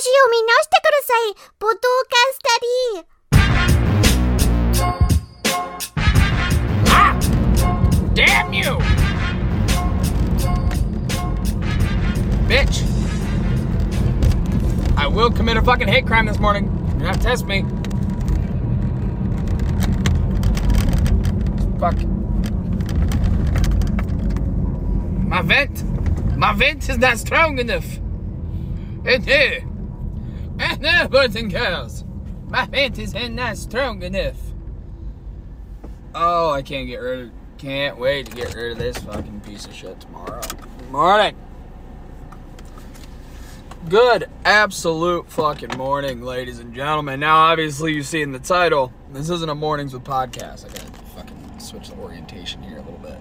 話を見直してください。ポトーカースタディ。 Ah! Damn you! Bitch! I will commit a fucking hate crime this morning. You're not test me. Fuck. My vent. My vent is not strong enough. And here. And there, boys and girls. My vent is not strong enough. Oh, I can't get rid of. Can't wait to get rid of this fucking piece of shit tomorrow. Morning. Good, absolute fucking morning, ladies and gentlemen. Now, obviously, you see in the title, this isn't a mornings with podcast. I gotta fucking switch the orientation here a little bit.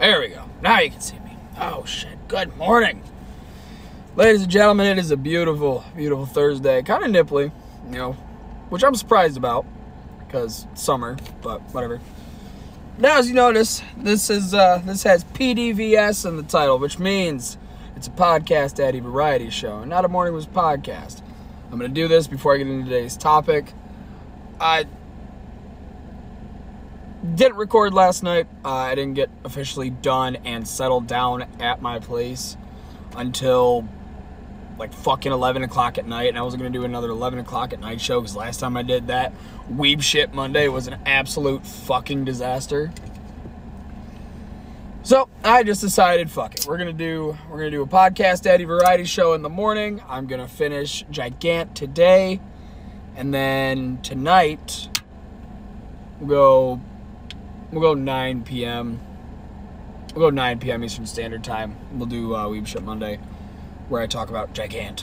There we go. Now you can see me. Oh shit. Good morning, ladies and gentlemen. It is a beautiful, beautiful Thursday. Kind of nipply, you know, which I'm surprised about because summer, but whatever. Now, as you notice, this is uh, this has PDVS in the title, which means it's a podcast daddy variety show, not a morning was podcast. I'm gonna do this before I get into today's topic. I didn't record last night. Uh, I didn't get officially done and settled down at my place until like fucking 11 o'clock at night and i wasn't going to do another 11 o'clock at night show because last time i did that weeb shit monday was an absolute fucking disaster. So i just decided fuck it we're to do we're to do a podcast daddy variety show in the morning. I'm to finish gigant today and then tonight we'll go we'll go 9 p.m we'll go 9 p.m eastern standard time. We'll do uh, weeb shit monday where I talk about Gigant.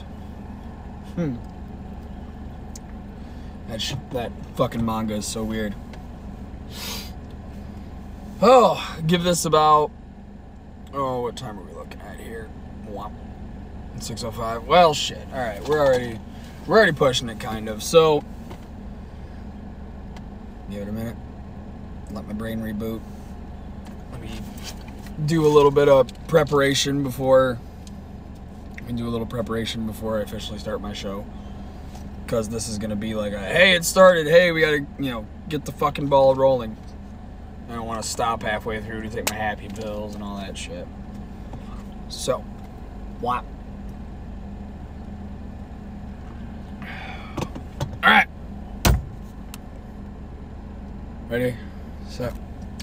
Hmm. That that fucking manga is so weird. Oh, give this about. Oh, what time are we looking at here? Womp. 6:05. Well, shit. All right, we're already we're already pushing it, kind of. So, give it a minute. Let my brain reboot. Let me do a little bit of preparation before Can do a little preparation before I officially start my show. Because this is going to be like, a, hey, it started. Hey, we got to, you know, get the fucking ball rolling. I don't want to stop halfway through to take my happy pills and all that shit. So, what? Alright. Ready? So,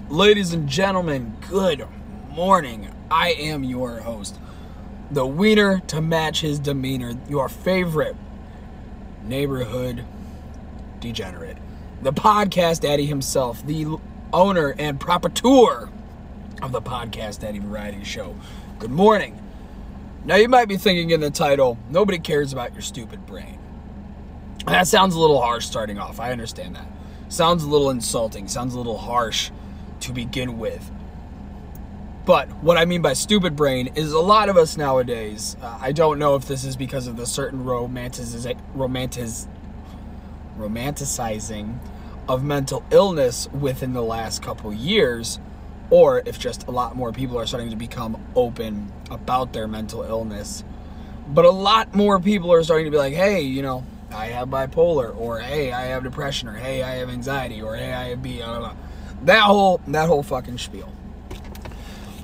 ladies and gentlemen, good morning. I am your host the wiener to match his demeanor, your favorite neighborhood degenerate, the podcast daddy himself, the owner and proprietor of the podcast daddy variety show. Good morning. Now you might be thinking in the title, nobody cares about your stupid brain. That sounds a little harsh starting off. I understand that. Sounds a little insulting, sounds a little harsh to begin with. But what I mean by stupid brain is a lot of us nowadays. Uh, I don't know if this is because of the certain romantiz- romantiz- romanticizing of mental illness within the last couple years, or if just a lot more people are starting to become open about their mental illness. But a lot more people are starting to be like, hey, you know, I have bipolar, or hey, I have depression, or hey, I have anxiety, or hey, I have B. Blah, blah, blah. That whole that whole fucking spiel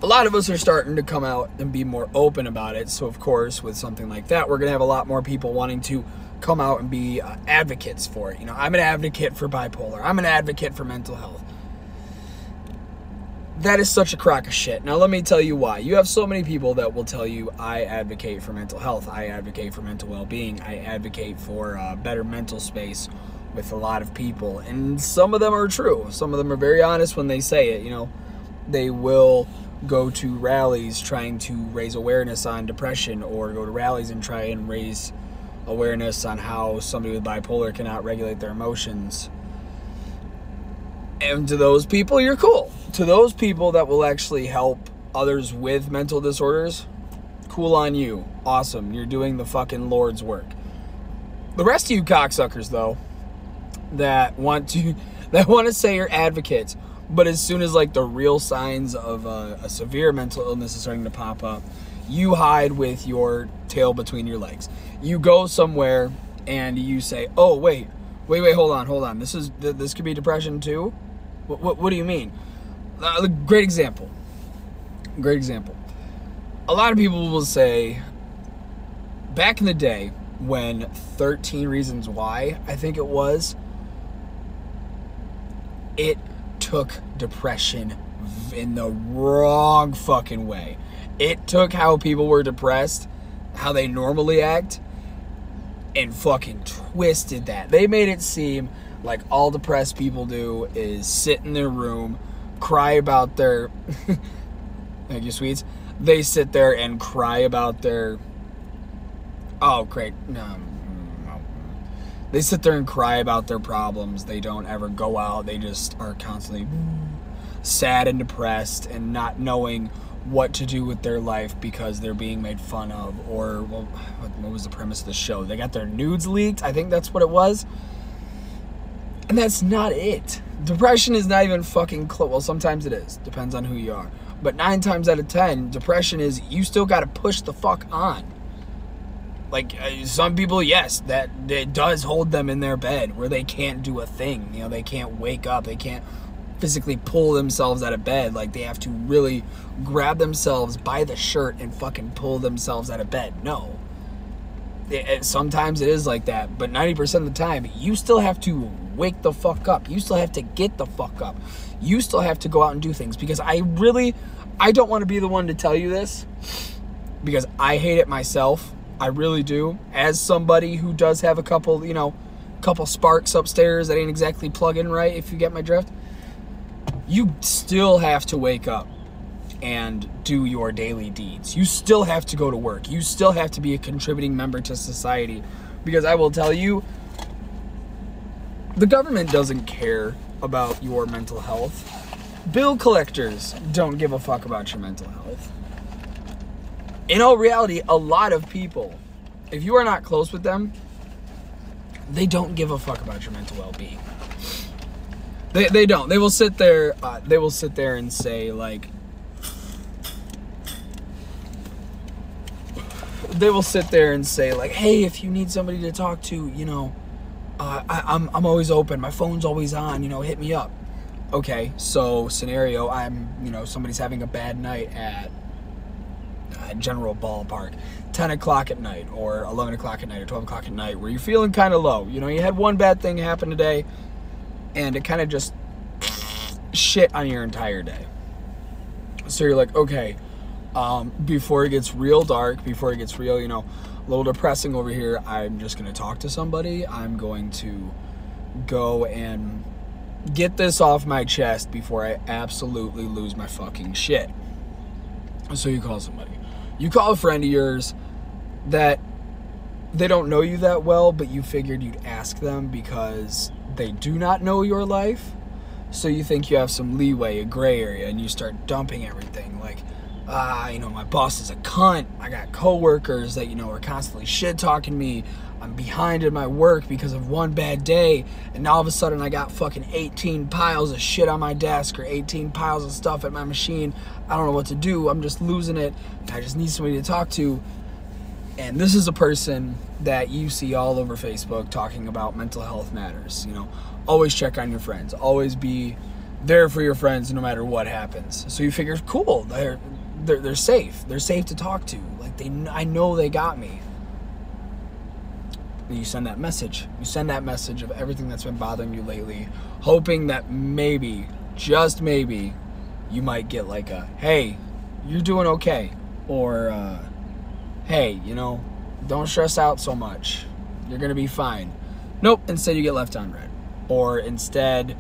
a lot of us are starting to come out and be more open about it. So, of course, with something like that, we're going to have a lot more people wanting to come out and be uh, advocates for it. You know, I'm an advocate for bipolar, I'm an advocate for mental health. That is such a crock of shit. Now, let me tell you why. You have so many people that will tell you, I advocate for mental health, I advocate for mental well being, I advocate for uh, better mental space with a lot of people. And some of them are true. Some of them are very honest when they say it. You know, they will go to rallies trying to raise awareness on depression or go to rallies and try and raise awareness on how somebody with bipolar cannot regulate their emotions. And to those people, you're cool. To those people that will actually help others with mental disorders, cool on you. Awesome. You're doing the fucking Lord's work. The rest of you cocksuckers, though, that want to that want to say you're advocates, but as soon as like the real signs of a, a severe mental illness is starting to pop up, You hide with your tail between your legs. You go somewhere and you say, "Oh, wait, wait, wait, hold on, hold on. This is th- this could be depression too." What, what, what do you mean? Uh, great example. Great example. A lot of people will say, back in the day when 13 Reasons Why, I think it was, it took depression in the wrong fucking way. It took how people were depressed, how they normally act, and fucking twisted that. They made it seem like all depressed people do is sit in their room, cry about their. thank you, sweets. They sit there and cry about their. Oh, great. No, no. They sit there and cry about their problems. They don't ever go out. They just are constantly sad and depressed and not knowing what to do with their life because they're being made fun of or well, what was the premise of the show? They got their nudes leaked. I think that's what it was. And that's not it. Depression is not even fucking close well sometimes it is. Depends on who you are. But nine times out of ten depression is you still got to push the fuck on like uh, some people yes that it does hold them in their bed where they can't do a thing you know they can't wake up they can't physically pull themselves out of bed. Like they have to really grab themselves by the shirt and fucking pull themselves out of bed. No. It, it, sometimes it is like that, but 90% of the time, you still have to wake the fuck up. You still have to get the fuck up. You still have to go out and do things because I really, I don't want to be the one to tell you this because I hate it myself. I really do. As somebody who does have a couple, you know, couple sparks upstairs that ain't exactly plugging right, if you get my drift you still have to wake up and do your daily deeds. You still have to go to work. You still have to be a contributing member to society. Because I will tell you, the government doesn't care about your mental health. Bill collectors don't give a fuck about your mental health. In all reality, a lot of people, if you are not close with them, they don't give a fuck about your mental well being. They, they don't. They will sit there. Uh, they will sit there and say like. They will sit there and say like, "Hey, if you need somebody to talk to, you know, uh, I, I'm I'm always open. My phone's always on. You know, hit me up." Okay, so scenario, I'm you know somebody's having a bad night at uh, General Ballpark, 10 o'clock at night, or 11 o'clock at night, or 12 o'clock at night, where you're feeling kind of low. You know, you had one bad thing happen today and it kind of just shit on your entire day. So you're like, okay, um, before it gets real dark, before it gets real, you know, a little depressing over here, I'm just going to talk to somebody. I'm going to go and get this off my chest before I absolutely lose my fucking shit. So you call somebody. You call a friend of yours that they don't know you that well, but you figured you'd ask them because they do not know your life. So you think you have some leeway, a gray area, and you start dumping everything. Like, ah, you know, my boss is a cunt. I got coworkers that, you know, are constantly shit talking me. I'm behind in my work because of one bad day. And now all of a sudden I got fucking 18 piles of shit on my desk or 18 piles of stuff at my machine. I don't know what to do. I'm just losing it. I just need somebody to talk to. And this is a person that you see all over Facebook talking about mental health matters. You know, always check on your friends, always be there for your friends no matter what happens. So you figure, cool, they're they're, they're safe. They're safe to talk to. Like they, I know they got me. And you send that message. You send that message of everything that's been bothering you lately, hoping that maybe, just maybe, you might get like a, hey, you're doing okay, or. Uh, hey, you know, don't stress out so much. You're going to be fine. Nope, instead you get left on read. Or instead,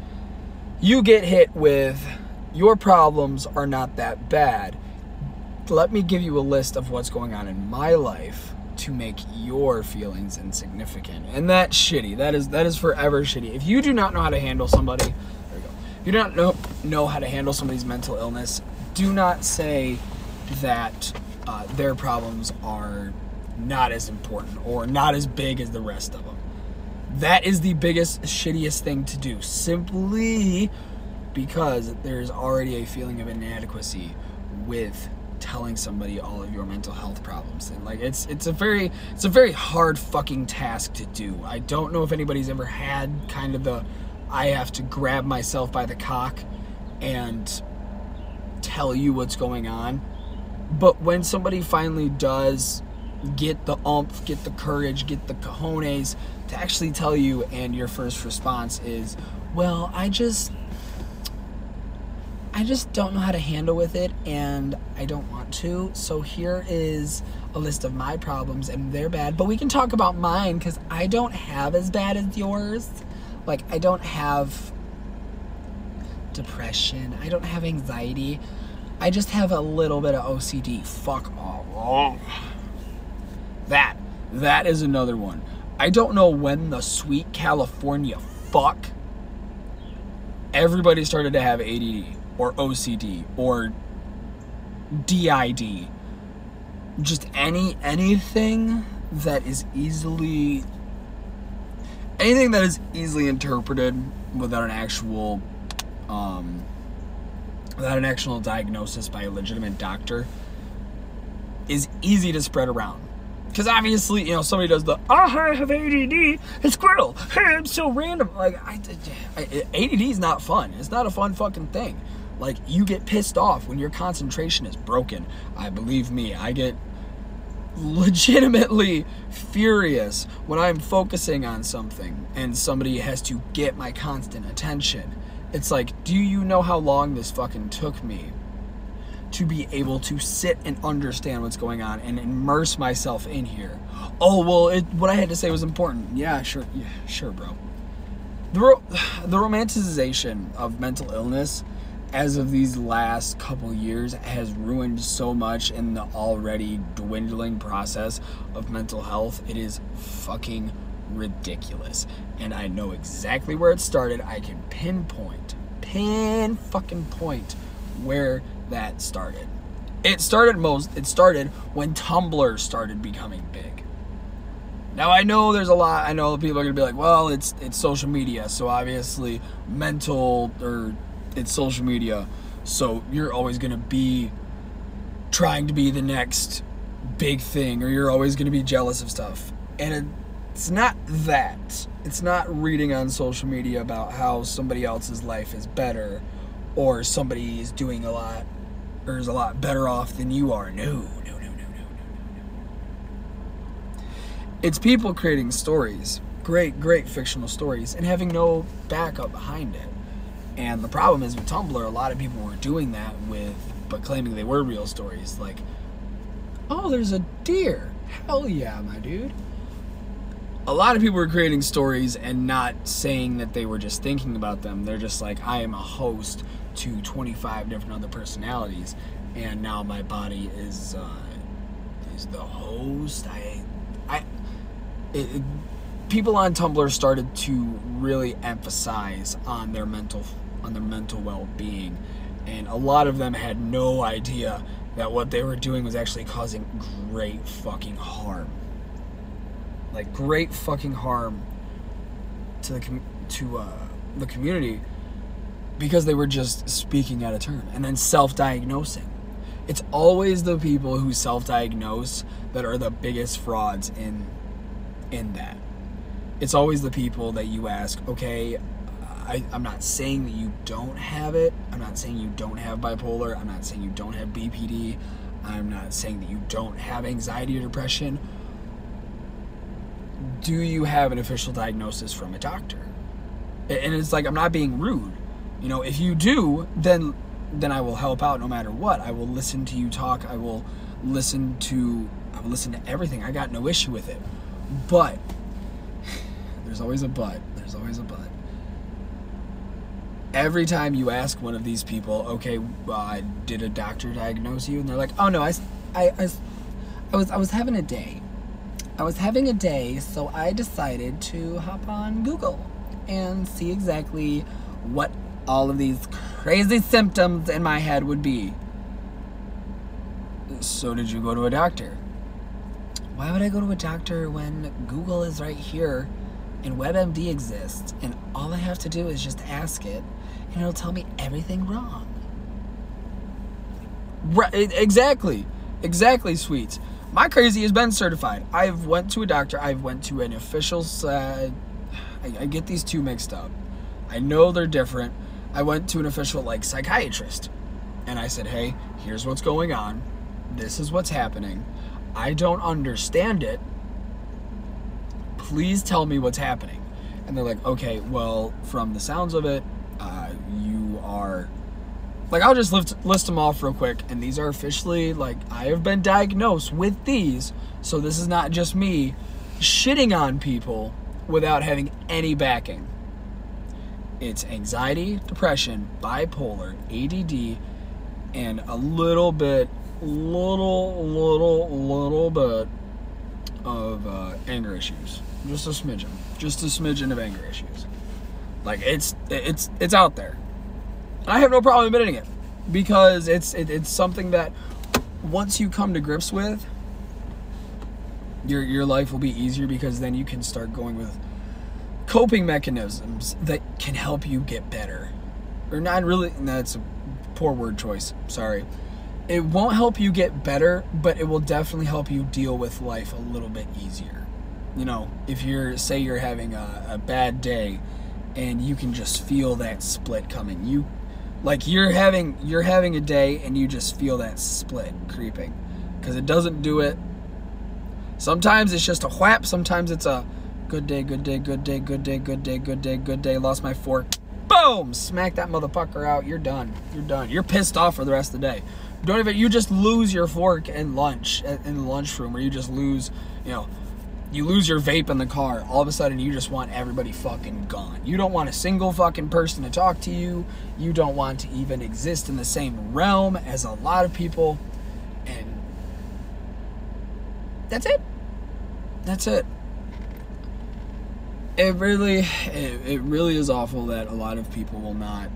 you get hit with your problems are not that bad. Let me give you a list of what's going on in my life to make your feelings insignificant. And that's shitty. That is that is forever shitty. If you do not know how to handle somebody, there we go. If you do not know know how to handle somebody's mental illness, do not say that uh, their problems are not as important or not as big as the rest of them. That is the biggest, shittiest thing to do, simply because there's already a feeling of inadequacy with telling somebody all of your mental health problems. And like it's it's a very it's a very hard fucking task to do. I don't know if anybody's ever had kind of the i have to grab myself by the cock and tell you what's going on. But when somebody finally does get the umph get the courage get the cojones to actually tell you and your first response is well i just I just don't know how to handle with it and I don't want to. So here is a list of my problems and they're bad, but we can talk about mine cuz I don't have as bad as yours. Like I don't have depression. I don't have anxiety. I just have a little bit of OCD. Fuck off. That that is another one. I don't know when the sweet California fuck everybody started to have ADD or OCD or DID. Just any anything that is easily anything that is easily interpreted without an actual um, without an actual diagnosis by a legitimate doctor is easy to spread around. Because obviously, you know, somebody does the, oh, I have ADD, it's Squirrel, hey, I'm so random. Like, I, I, ADD is not fun. It's not a fun fucking thing. Like you get pissed off when your concentration is broken. I believe me, I get legitimately furious when I'm focusing on something and somebody has to get my constant attention. It's like, do you know how long this fucking took me to be able to sit and understand what's going on and immerse myself in here? Oh, well, it, what I had to say was important. Yeah, sure. Yeah, sure, bro. The, ro- the romanticization of mental illness as of these last couple years has ruined so much in the already dwindling process of mental health. It is fucking ridiculous. And I know exactly where it started. I can pinpoint, pin fucking point where that started. It started most it started when Tumblr started becoming big. Now I know there's a lot I know people are gonna be like, well, it's it's social media, so obviously mental or it's social media, so you're always going to be trying to be the next big thing, or you're always going to be jealous of stuff. And it's not that. It's not reading on social media about how somebody else's life is better, or somebody is doing a lot, or is a lot better off than you are. No, no, no, no, no, no, no. It's people creating stories, great, great fictional stories, and having no backup behind it. And the problem is with Tumblr, a lot of people were doing that with, but claiming they were real stories. Like, oh, there's a deer. Hell yeah, my dude. A lot of people were creating stories and not saying that they were just thinking about them. They're just like, I am a host to 25 different other personalities, and now my body is uh, is the host. I, I, it, it, people on Tumblr started to really emphasize on their mental on their mental well-being. And a lot of them had no idea that what they were doing was actually causing great fucking harm. Like great fucking harm to the com- to uh, the community because they were just speaking out of turn and then self-diagnosing. It's always the people who self-diagnose that are the biggest frauds in in that. It's always the people that you ask okay I, I'm not saying that you don't have it. I'm not saying you don't have bipolar. I'm not saying you don't have BPD. I'm not saying that you don't have anxiety or depression. Do you have an official diagnosis from a doctor? And it's like I'm not being rude. You know, if you do, then then I will help out no matter what. I will listen to you talk. I will listen to I will listen to everything. I got no issue with it. But there's always a but. There's always a but every time you ask one of these people, okay, uh, did a doctor diagnose you? And they're like, oh no, I, I, I, I was, I was having a day. I was having a day, so I decided to hop on Google and see exactly what all of these crazy symptoms in my head would be. So, did you go to a doctor? Why would I go to a doctor when Google is right here and WebMD exists and all I have to do is just ask it and it'll tell me everything wrong. Right, exactly, exactly, sweets. My crazy has been certified. I've went to a doctor. I've went to an official. Uh, I, I get these two mixed up. I know they're different. I went to an official like psychiatrist, and I said, "Hey, here's what's going on. This is what's happening. I don't understand it. Please tell me what's happening." And they're like, "Okay, well, from the sounds of it, uh, you are." Like I'll just list, them off real quick, and these are officially like I have been diagnosed with these, so this is not just me shitting on people without having any backing. It's anxiety, depression, bipolar, ADD, and a little bit, little, little, little bit of uh, anger issues. Just a smidgen, just a smidgen of anger issues. Like it's it's it's out there. I have no problem admitting it because it's it, it's something that once you come to grips with, your your life will be easier because then you can start going with coping mechanisms that can help you get better. Or not really that's a poor word choice. Sorry. It won't help you get better, but it will definitely help you deal with life a little bit easier. You know, if you're say you're having a, a bad day and you can just feel that split coming. You like you're having you're having a day and you just feel that split creeping. Because it doesn't do it. Sometimes it's just a whap sometimes it's a good day good day good day good day good day good day good day lost my fork. Boom! Smack that motherfucker out. You're done. You're done. You're pissed off for the rest of the day. Don't even you just lose your fork in lunch in the lunchroom where you just lose you know you lose your vape in the car, all of a sudden you just want everybody fucking gone. You don't want a single fucking person to talk to you. You don't want to even exist in the same realm as a lot of people. And that's it. That's it. It really it, it really is awful that a lot of people will not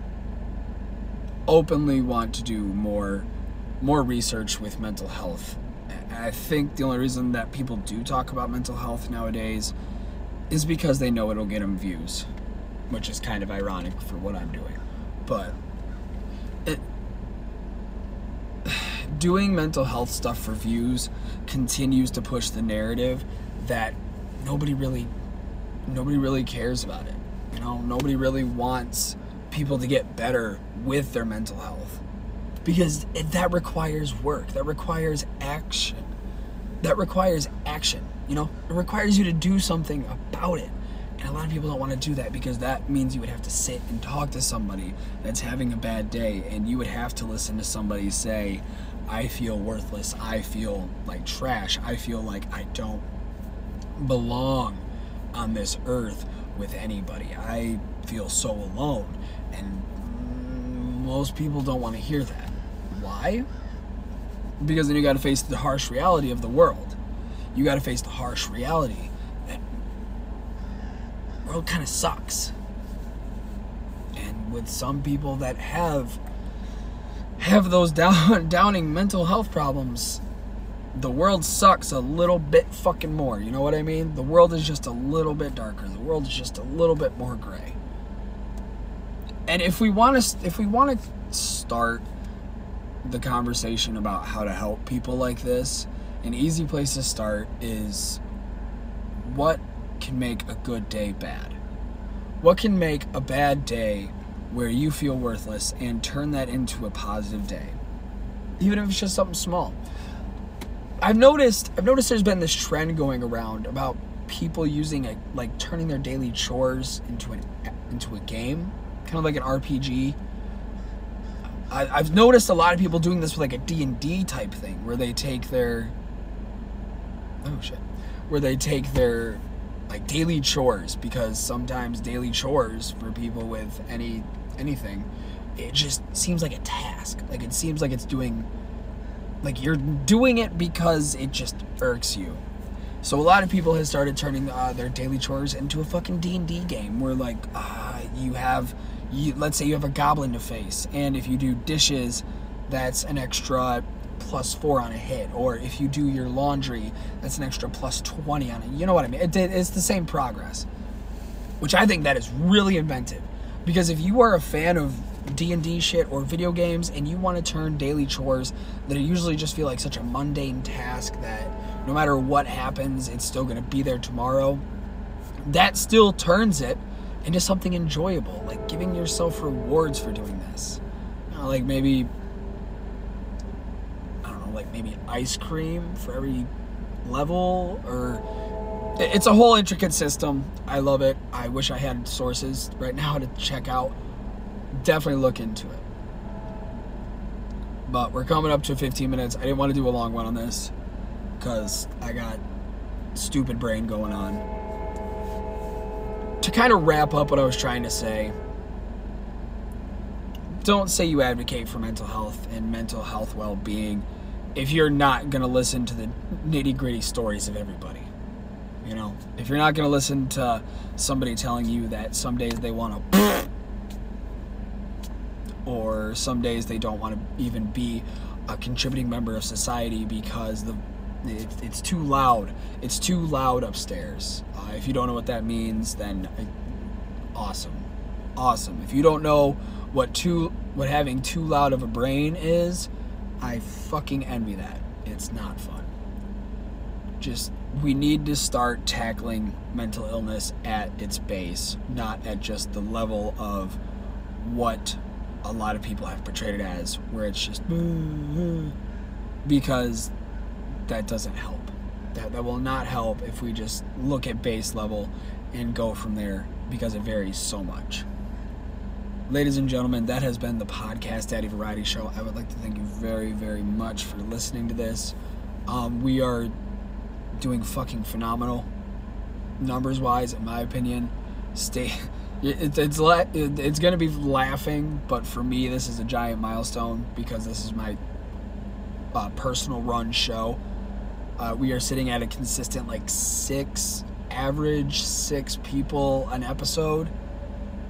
openly want to do more more research with mental health I think the only reason that people do talk about mental health nowadays is because they know it'll get them views, which is kind of ironic for what I'm doing. But it, doing mental health stuff for views continues to push the narrative that nobody really nobody really cares about it. You know, nobody really wants people to get better with their mental health because that requires work that requires action that requires action. You know, it requires you to do something about it. And a lot of people don't want to do that because that means you would have to sit and talk to somebody that's having a bad day and you would have to listen to somebody say, I feel worthless. I feel like trash. I feel like I don't belong on this earth with anybody. I feel so alone. And most people don't want to hear that. Why? because then you got to face the harsh reality of the world. You got to face the harsh reality that the world kind of sucks. And with some people that have have those down, downing mental health problems, the world sucks a little bit fucking more. You know what I mean? The world is just a little bit darker. The world is just a little bit more gray. And if we want to if we want to start the conversation about how to help people like this, an easy place to start is what can make a good day bad? What can make a bad day where you feel worthless and turn that into a positive day? Even if it's just something small. I've noticed I've noticed there's been this trend going around about people using a, like turning their daily chores into an into a game, kind of like an RPG I, have noticed a lot of people doing this with like a D&D type thing where they take their oh shit where they take their like daily chores because sometimes daily chores for people with any anything it just seems like a task. Like it seems like it's doing like you're doing it because it just irks you. So a lot of people have started turning uh, their daily chores into a fucking D&D game where like uh, you have you, let's say you have a goblin to face, and if you do dishes, that's an extra plus four on a hit. Or if you do your laundry, that's an extra plus 20 on it. You know what I mean? It, it's the same progress, which I think that is really inventive. Because if you are a fan of D&D shit or video games and you want to turn daily chores that usually just feel like such a mundane task that no matter what happens, it's still going to be there tomorrow. That still turns it into something enjoyable, like giving yourself rewards for doing this. You know, like maybe I don't know, like maybe ice cream for every level or it's a whole intricate system. I love it. I wish I had sources right now to check out. Definitely look into it. But we're coming up to 15 minutes. I didn't want to do a long one on this because I got stupid brain going on. To kind of wrap up what I was trying to say, don't say you advocate for mental health and mental health well being if you're not going to listen to the nitty gritty stories of everybody. You know, if you're not going to listen to somebody telling you that some days they want to, or some days they don't want to even be a contributing member of society because the it, it's too loud. It's too loud upstairs. Uh, if you don't know what that means, then awesome, awesome. If you don't know what too what having too loud of a brain is, I fucking envy that. It's not fun. Just we need to start tackling mental illness at its base, not at just the level of what a lot of people have portrayed it as, where it's just because that doesn't help. That, that will not help if we just look at base level and go from there because it varies so much. Ladies and gentlemen, that has been the Podcast Daddy Variety Show. I would like to thank you very, very much for listening to this. Um, we are doing fucking phenomenal numbers wise, in my opinion. Stay. It, it's it's gonna be laughing, but for me, this is a giant milestone because this is my uh, personal run show. Uh, we are sitting at a consistent like six average six people an episode.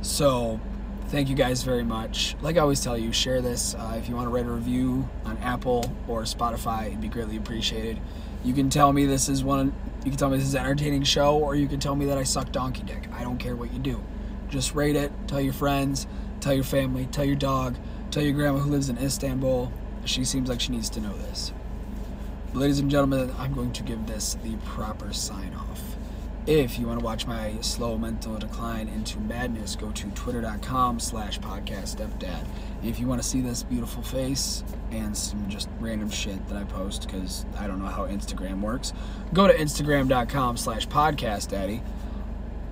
So thank you guys very much. Like I always tell you, share this. Uh, if you want to write a review on Apple or Spotify, it'd be greatly appreciated. You can tell me this is one. You can tell me this is an entertaining show, or you can tell me that I suck donkey dick. I don't care what you do. Just rate it. Tell your friends. Tell your family. Tell your dog. Tell your grandma who lives in Istanbul. She seems like she needs to know this. Ladies and gentlemen, I'm going to give this the proper sign off. If you want to watch my slow mental decline into madness, go to twitter.com slash podcast. If you want to see this beautiful face and some just random shit that I post, because I don't know how Instagram works, go to instagram.com slash podcast daddy.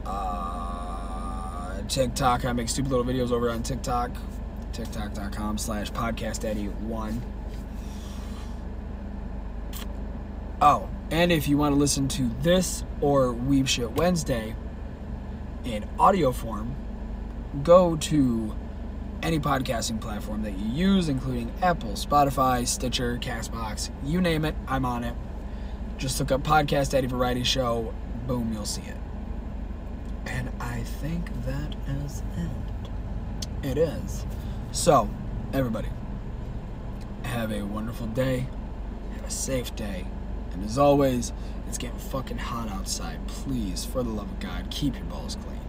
Uh, TikTok, I make stupid little videos over on TikTok. TikTok.com slash podcast daddy one. Oh, and if you want to listen to this or Weeb Shit Wednesday in audio form, go to any podcasting platform that you use, including Apple, Spotify, Stitcher, Castbox, you name it, I'm on it. Just look up Podcast Daddy Variety Show, boom, you'll see it. And I think that is it. It is. So, everybody, have a wonderful day, have a safe day, and as always, it's getting fucking hot outside. Please, for the love of God, keep your balls clean.